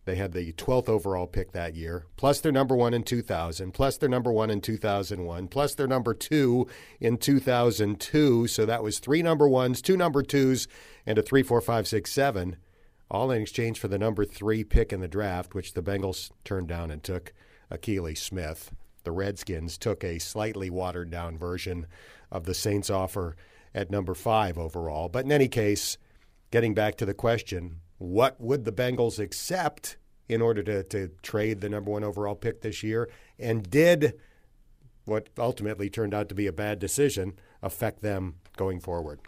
They had the 12th overall pick that year, plus their number one in 2000, plus their number one in 2001, plus their number two in 2002. So that was three number ones, two number twos, and a three, four, five, six, seven, all in exchange for the number three pick in the draft, which the Bengals turned down and took Akili Smith. The Redskins took a slightly watered down version of the Saints' offer at number five overall. But in any case, getting back to the question, what would the Bengals accept in order to, to trade the number one overall pick this year? And did what ultimately turned out to be a bad decision affect them going forward?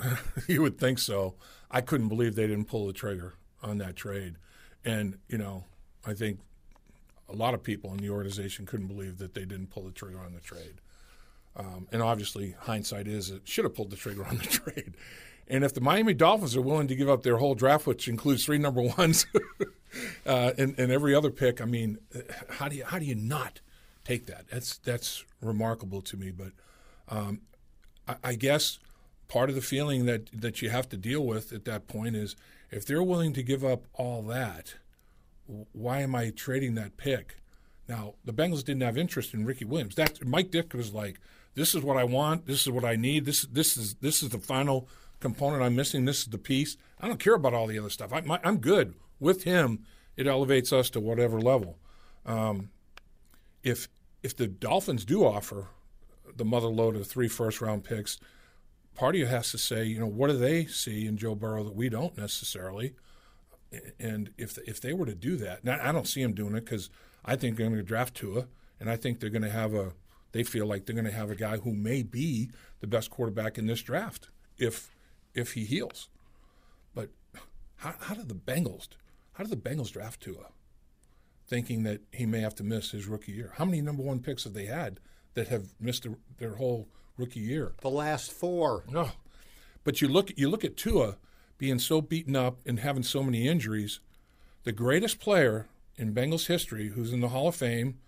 you would think so. I couldn't believe they didn't pull the trigger on that trade. And, you know, I think a lot of people in the organization couldn't believe that they didn't pull the trigger on the trade. Um, and obviously, hindsight is it should have pulled the trigger on the trade. And if the Miami Dolphins are willing to give up their whole draft, which includes three number ones uh, and, and, every other pick, I mean, how do you how do you not take that? That's that's remarkable to me. But um, I, I, guess part of the feeling that that you have to deal with at that point is if they're willing to give up all that, why am I trading that pick? Now the Bengals didn't have interest in Ricky Williams. That Mike Ditka was like, "This is what I want. This is what I need. This this is this is the final." component I'm missing. This is the piece. I don't care about all the other stuff. I, am good with him. It elevates us to whatever level. Um, if if the Dolphins do offer the mother load of three first round picks, part of you has to say, you know, what do they see in Joe Burrow that we don't necessarily? And if if they were to do that, now I don't see them doing it because I think they're going to draft Tua, and I think they're going to have a. They feel like they're going to have a guy who may be the best quarterback in this draft if if he heals. But how, how did the Bengals how did the Bengals draft Tua, thinking that he may have to miss his rookie year? How many number one picks have they had that have missed their, their whole rookie year? The last four. No, but you look you look at Tua being so beaten up and having so many injuries. The greatest player in Bengals history, who's in the Hall of Fame,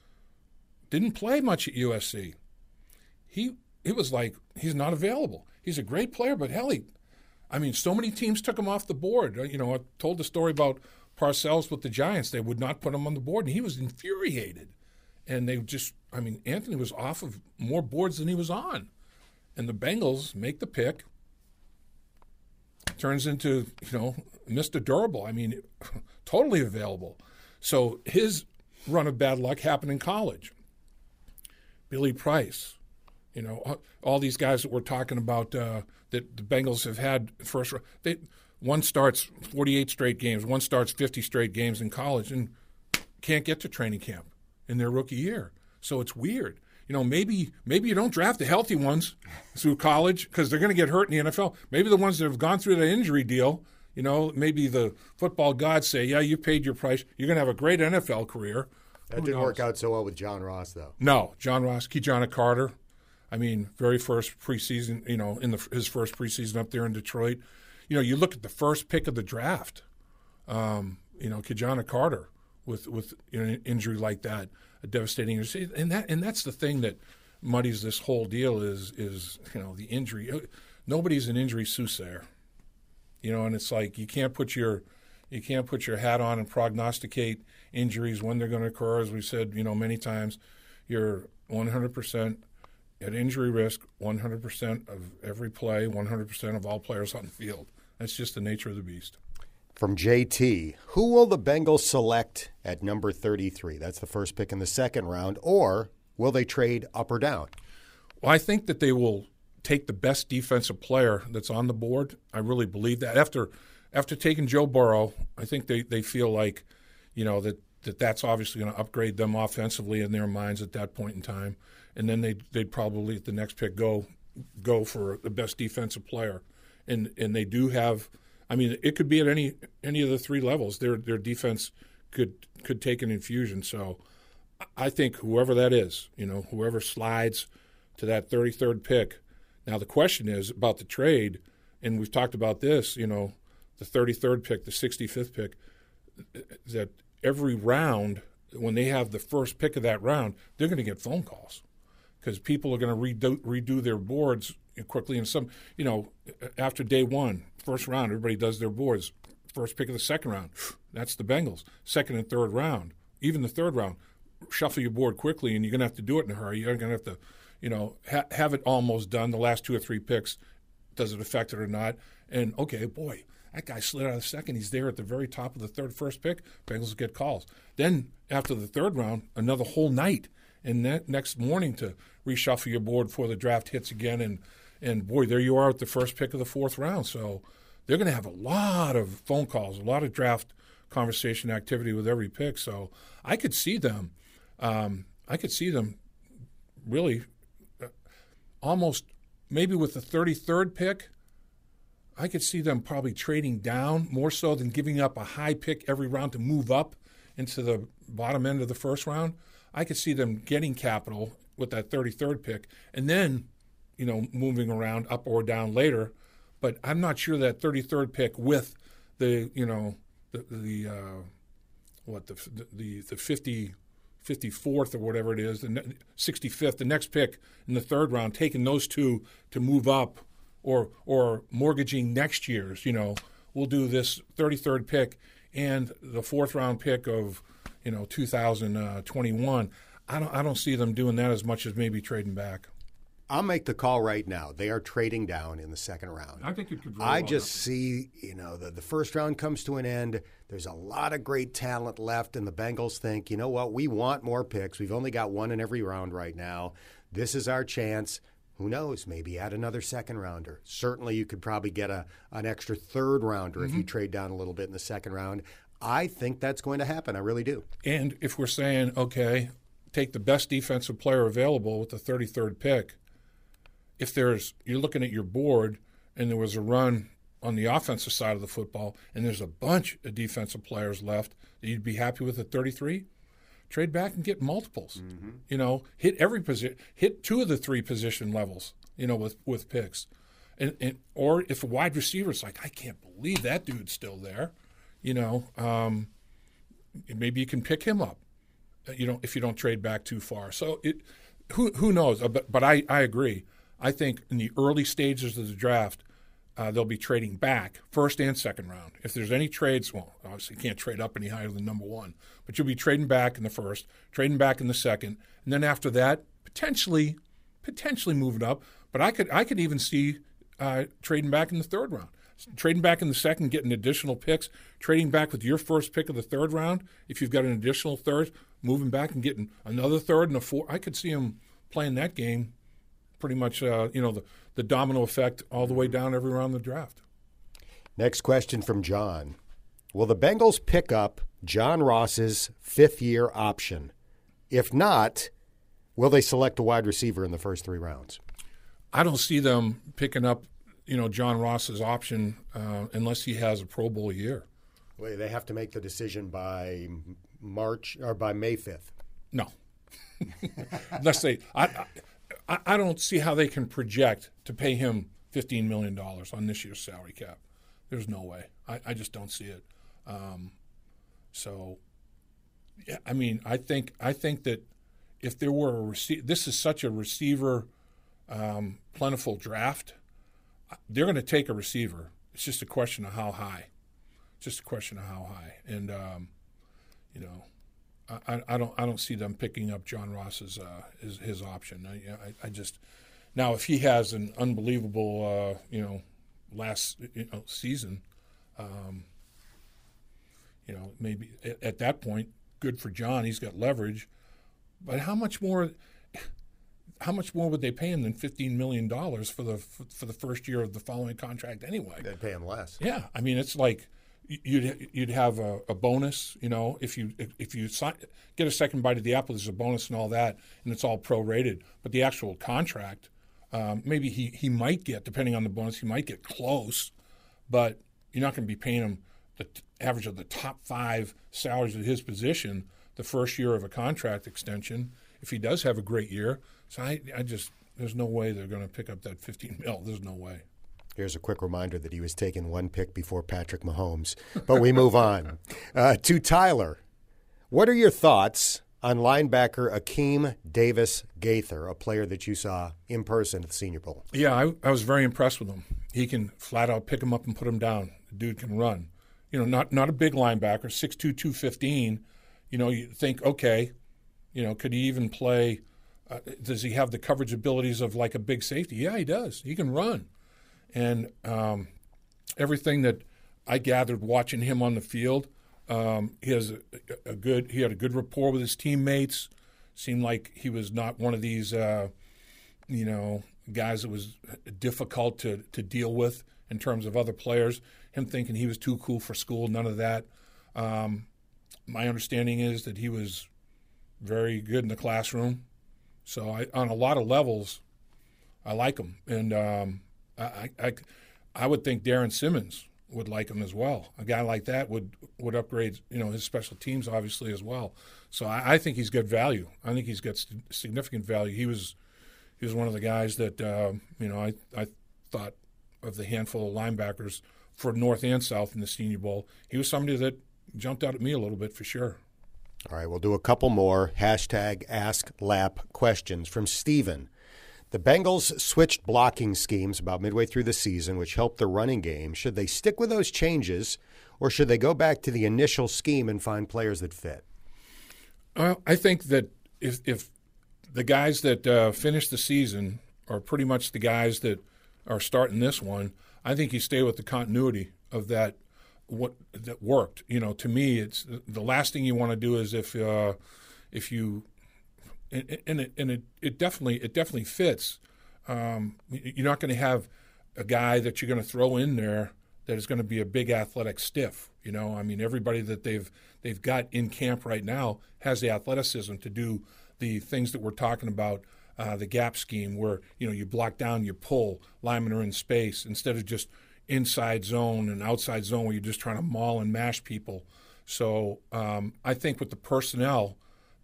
didn't play much at USC. He it was like he's not available. He's a great player, but hell, he, I mean, so many teams took him off the board. Uh, you know, I told the story about Parcells with the Giants. They would not put him on the board, and he was infuriated. And they just, I mean, Anthony was off of more boards than he was on. And the Bengals make the pick. Turns into, you know, Mr. Durable. I mean, totally available. So his run of bad luck happened in college. Billy Price, you know, all these guys that we're talking about uh, that the Bengals have had first. They, one starts 48 straight games, one starts 50 straight games in college, and can't get to training camp in their rookie year. So it's weird. You know, maybe maybe you don't draft the healthy ones through college because they're going to get hurt in the NFL. Maybe the ones that have gone through the injury deal. You know, maybe the football gods say, "Yeah, you paid your price. You're going to have a great NFL career." That Who didn't knows? work out so well with John Ross, though. No, John Ross, Ki-Jana Carter. I mean, very first preseason. You know, in the, his first preseason up there in Detroit. You know, you look at the first pick of the draft. Um, you know, Ki-Jana Carter with with you know, injury like that, a devastating injury, and that and that's the thing that muddies this whole deal is is you know the injury. Uh, nobody's an injury soothsayer, you know, and it's like you can't put your you can't put your hat on and prognosticate injuries when they're going to occur. As we said, you know, many times, you're 100% at injury risk 100% of every play, 100% of all players on the field. That's just the nature of the beast. From JT, who will the Bengals select at number 33? That's the first pick in the second round. Or will they trade up or down? Well, I think that they will take the best defensive player that's on the board. I really believe that. After after taking Joe Burrow, I think they, they feel like, you know, that, that that's obviously going to upgrade them offensively in their minds at that point in time. And then they'd, they'd probably at the next pick go go for the best defensive player. And and they do have I mean, it could be at any any of the three levels. Their their defense could could take an infusion. So I think whoever that is, you know, whoever slides to that 33rd pick. Now the question is about the trade, and we've talked about this, you know, the 33rd pick, the 65th pick, that every round, when they have the first pick of that round, they're going to get phone calls because people are going to redo, redo their boards quickly. And some, you know, after day one, first round, everybody does their boards. First pick of the second round, that's the Bengals. Second and third round, even the third round, shuffle your board quickly, and you're going to have to do it in a hurry. You're going to have to, you know, ha- have it almost done. The last two or three picks, does it affect it or not? And okay, boy, that guy slid out of second. He's there at the very top of the third first pick. Bengals get calls. Then after the third round, another whole night, and that next morning to reshuffle your board before the draft hits again. And and boy, there you are at the first pick of the fourth round. So they're going to have a lot of phone calls, a lot of draft conversation activity with every pick. So I could see them. Um, I could see them really uh, almost maybe with the 33rd pick I could see them probably trading down more so than giving up a high pick every round to move up into the bottom end of the first round. I could see them getting capital with that 33rd pick and then, you know, moving around up or down later. But I'm not sure that 33rd pick with the, you know, the, the uh, what, the, the, the 50, 54th or whatever it is, the 65th, the next pick in the third round, taking those two to move up or or mortgaging next year's. You know, we'll do this 33rd pick and the fourth round pick of you know 2021. I don't I don't see them doing that as much as maybe trading back. I'll make the call right now. They are trading down in the second round. I think it could. I just up. see, you know, the, the first round comes to an end. There's a lot of great talent left, and the Bengals think, you know what, we want more picks. We've only got one in every round right now. This is our chance who knows? Maybe add another second rounder. Certainly, you could probably get a an extra third rounder mm-hmm. if you mm-hmm. trade down a little bit in the second round. I think that's going to happen. I really do. And if we're saying, okay, take the best defensive player available with the 33rd pick, if there's you're looking at your board and there was a run on the offensive side of the football, and there's a bunch of defensive players left that you'd be happy with at 33, trade back and get multiples. Mm-hmm. You know, hit every position, hit two of the three position levels. You know, with with picks, and, and or if a wide receiver's like, I can't believe that dude's still there. You know, um, maybe you can pick him up. Uh, you know, if you don't trade back too far. So it, who who knows? Uh, but but I I agree. I think in the early stages of the draft, uh, they'll be trading back first and second round. If there's any trades, well, obviously you can't trade up any higher than number one, but you'll be trading back in the first, trading back in the second, and then after that, potentially, potentially moving up. But I could I could even see uh, trading back in the third round, trading back in the second, getting additional picks, trading back with your first pick of the third round. If you've got an additional third, moving back and getting another third and a four. I could see him playing that game pretty much, uh, you know, the, the domino effect all the way down every round of the draft. Next question from John. Will the Bengals pick up John Ross's fifth year option? If not, will they select a wide receiver in the first three rounds? I don't see them picking up, you know, John Ross's option uh, unless he has a Pro Bowl year. Wait, they have to make the decision by March or by May fifth. No, unless they. I, I, I don't see how they can project to pay him $15 million on this year's salary cap. There's no way. I, I just don't see it. Um, so, yeah, I mean, I think I think that if there were a receiver, this is such a receiver um, plentiful draft. They're going to take a receiver. It's just a question of how high. It's Just a question of how high, and um, you know, I, I, don't I don't see them picking up John Ross's uh, his, his option. I, I, I, just now if he has an unbelievable uh, you know last you know, season, um, you know maybe at, at, that point good for John. He's got leverage, but how much more? How much more would they pay him than fifteen million dollars for the for the first year of the following contract anyway? They'd pay him less. Yeah, I mean it's like you'd you'd have a, a, bonus, you know, if you if you sign, get a second bite of the apple, there's a bonus and all that, and it's all prorated. But the actual contract, um, maybe he he might get, depending on the bonus, he might get close, but you're not going to be paying him the t- average of the top five salaries of his position the first year of a contract extension. If he does have a great year, so I I just there's no way they're going to pick up that 15 mil. There's no way. Here's a quick reminder that he was taken one pick before Patrick Mahomes. But we move on. Uh, to Tyler, what are your thoughts on linebacker Akeem Davis Gaither, a player that you saw in person at the Senior Bowl? Yeah, I, I was very impressed with him. He can flat out pick him up and put him down. The dude can run. You know, not not a big linebacker, 6'2", 215. You know, you think, okay, you know, could he even play? Uh, does he have the coverage abilities of like a big safety? Yeah, he does. He can run. And um, everything that I gathered watching him on the field, um, he has a, a, good he had a good rapport with his teammates. Seemed like he was not one of these, uh, you know, guys that was difficult to to deal with in terms of other players. Him thinking he was too cool for school, none of that. Um, my understanding is that he was very good in the classroom. So I, on a lot of levels, I like him, and um, I, I, I would think Darrin Simmons would like him as well. A guy like that would would upgrade, you know, his special teams obviously as well. So I, I think he's got value. I think he's got st- significant value. He was he was one of the guys that uh, you know I I thought of the handful of linebackers for North and South in the Senior Bowl. He was somebody that jumped out at me a little bit for sure. All right, we'll do a couple more hashtag Ask Lap questions from Steven. The Bengals switched blocking schemes about midway through the season, which helped the running game. Should they stick with those changes, or should they go back to the initial scheme and find players that fit? Well, I think that if, if the guys that uh, finish the season are pretty much the guys that are starting this one, I think you stay with the continuity of that what that worked. You know, to me, it's the last thing you want to do is if uh, if you and, and it and it, it definitely it definitely fits. Um, you're not going to have a guy that you're going to throw in there that is going to be a big athletic stiff. You know, I mean, everybody that they've they've got in camp right now has the athleticism to do the things that we're talking about. Uh, the gap scheme, where you know you block down, you pull, linemen are in space instead of just inside zone and outside zone where you're just trying to maul and mash people. So um, I think with the personnel,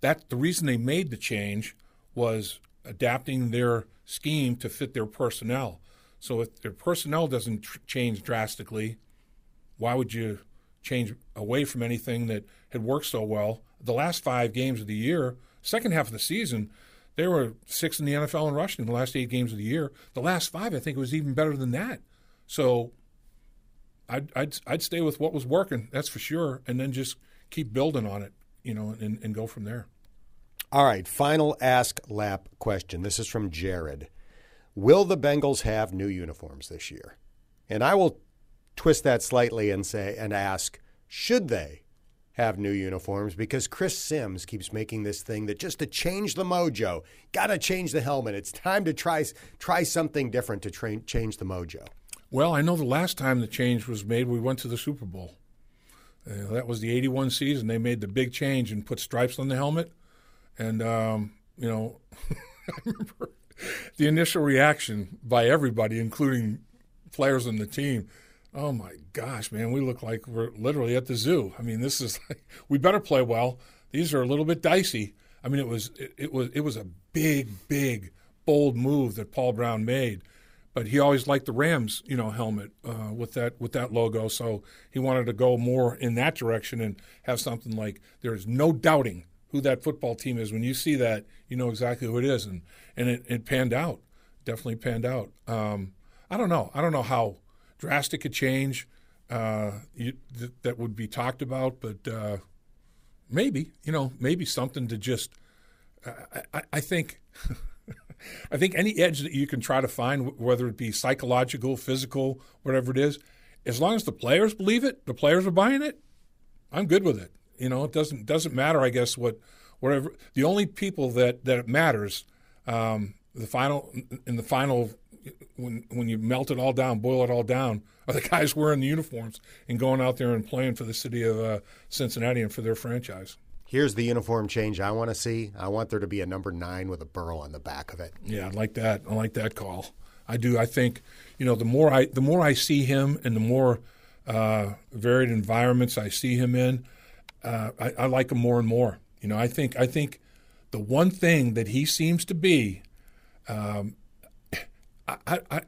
that the reason they made the change was adapting their scheme to fit their personnel. So if their personnel doesn't tr- change drastically, why would you change away from anything that had worked so well? The last five games of the year, second half of the season, they were sixth in the NFL in rushing in the last eight games of the year. The last five, I think, it was even better than that. So I'd, I'd, I'd stay with what was working, that's for sure, and then just keep building on it, you know, and, and go from there. All right, final Ask Lap question. This is from Jared. Will the Bengals have new uniforms this year? And I will twist that slightly and say and ask, should they have new uniforms? Because Chris Sims keeps making this thing that just to change the mojo, got to change the helmet. It's time to try try something different to train, change the mojo. Well, I know the last time the change was made, we went to the Super Bowl. Uh, that was the 81 season. They made the big change and put stripes on the helmet. And, um, you know, I remember the initial reaction by everybody, including players on the team. Oh my gosh, man, we look like we're literally at the zoo. I mean, this is like, we better play well. These are a little bit dicey. I mean, it was it, it was it was a big, big, bold move that Paul Brown made but he always liked the Rams, you know, helmet uh, with that with that logo. So he wanted to go more in that direction and have something like there is no doubting who that football team is. When you see that, you know exactly who it is, and and it, it panned out, definitely panned out. Um, I don't know. I don't know how drastic a change uh, you, th- that would be talked about, but uh, maybe you know maybe something to just. I, I, I think. I think any edge that you can try to find, whether it be psychological, physical, whatever it is, as long as the players believe it, the players are buying it, I'm good with it. You know, it doesn't doesn't matter. I guess what whatever the only people that that it matters, um, the final in the final when when you melt it all down, boil it all down, are the guys wearing the uniforms and going out there and playing for the city of uh, Cincinnati and for their franchise. Here's the uniform change I want to see. I want there to be a number nine with a Burrow on the back of it. Yeah, I like that. I like that call. I do. I think you know the more I the more I see him and the more uh, varied environments I see him in, uh, I, I, like him more and more. You know, I think I think the one thing that he seems to be, um, I, I,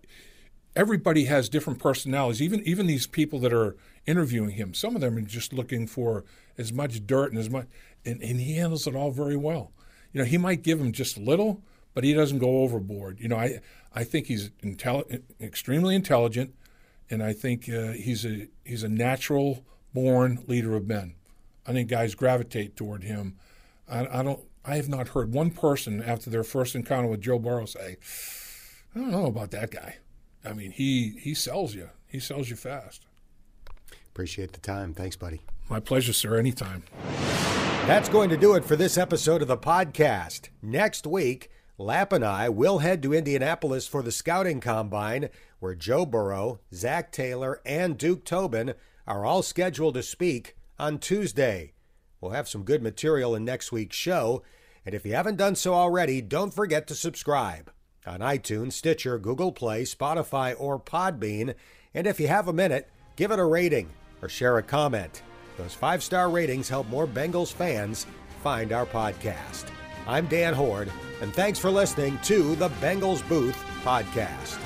everybody has different personalities. Even even these people that are interviewing him, some of them are just looking for as much dirt and as much and, and he handles it all very well. You know, he might give him just a little, but he doesn't go overboard. You know, I I think he's intelli- extremely intelligent, and I think uh, he's a he's a natural born leader of men. I think guys gravitate toward him. I, I don't. I have not heard one person after their first encounter with Joe Burrow say, "I don't know about that guy." I mean, he he sells you. He sells you fast. Appreciate the time. Thanks, buddy. My pleasure, sir. Anytime. That's going to do it for this episode of the podcast. Next week, Lap and I will head to Indianapolis for the scouting combine, where Joe Burrow, Zac Taylor, and Duke Tobin are all scheduled to speak on Tuesday. We'll have some good material in next week's show, and if you haven't done so already, don't forget to subscribe on iTunes, Stitcher, Google Play, Spotify, or Podbean. And if you have a minute, give it a rating or share a comment. Those five star ratings help more Bengals fans find our podcast. I'm Dan Hoard, and thanks for listening to the Bengals Booth Podcast.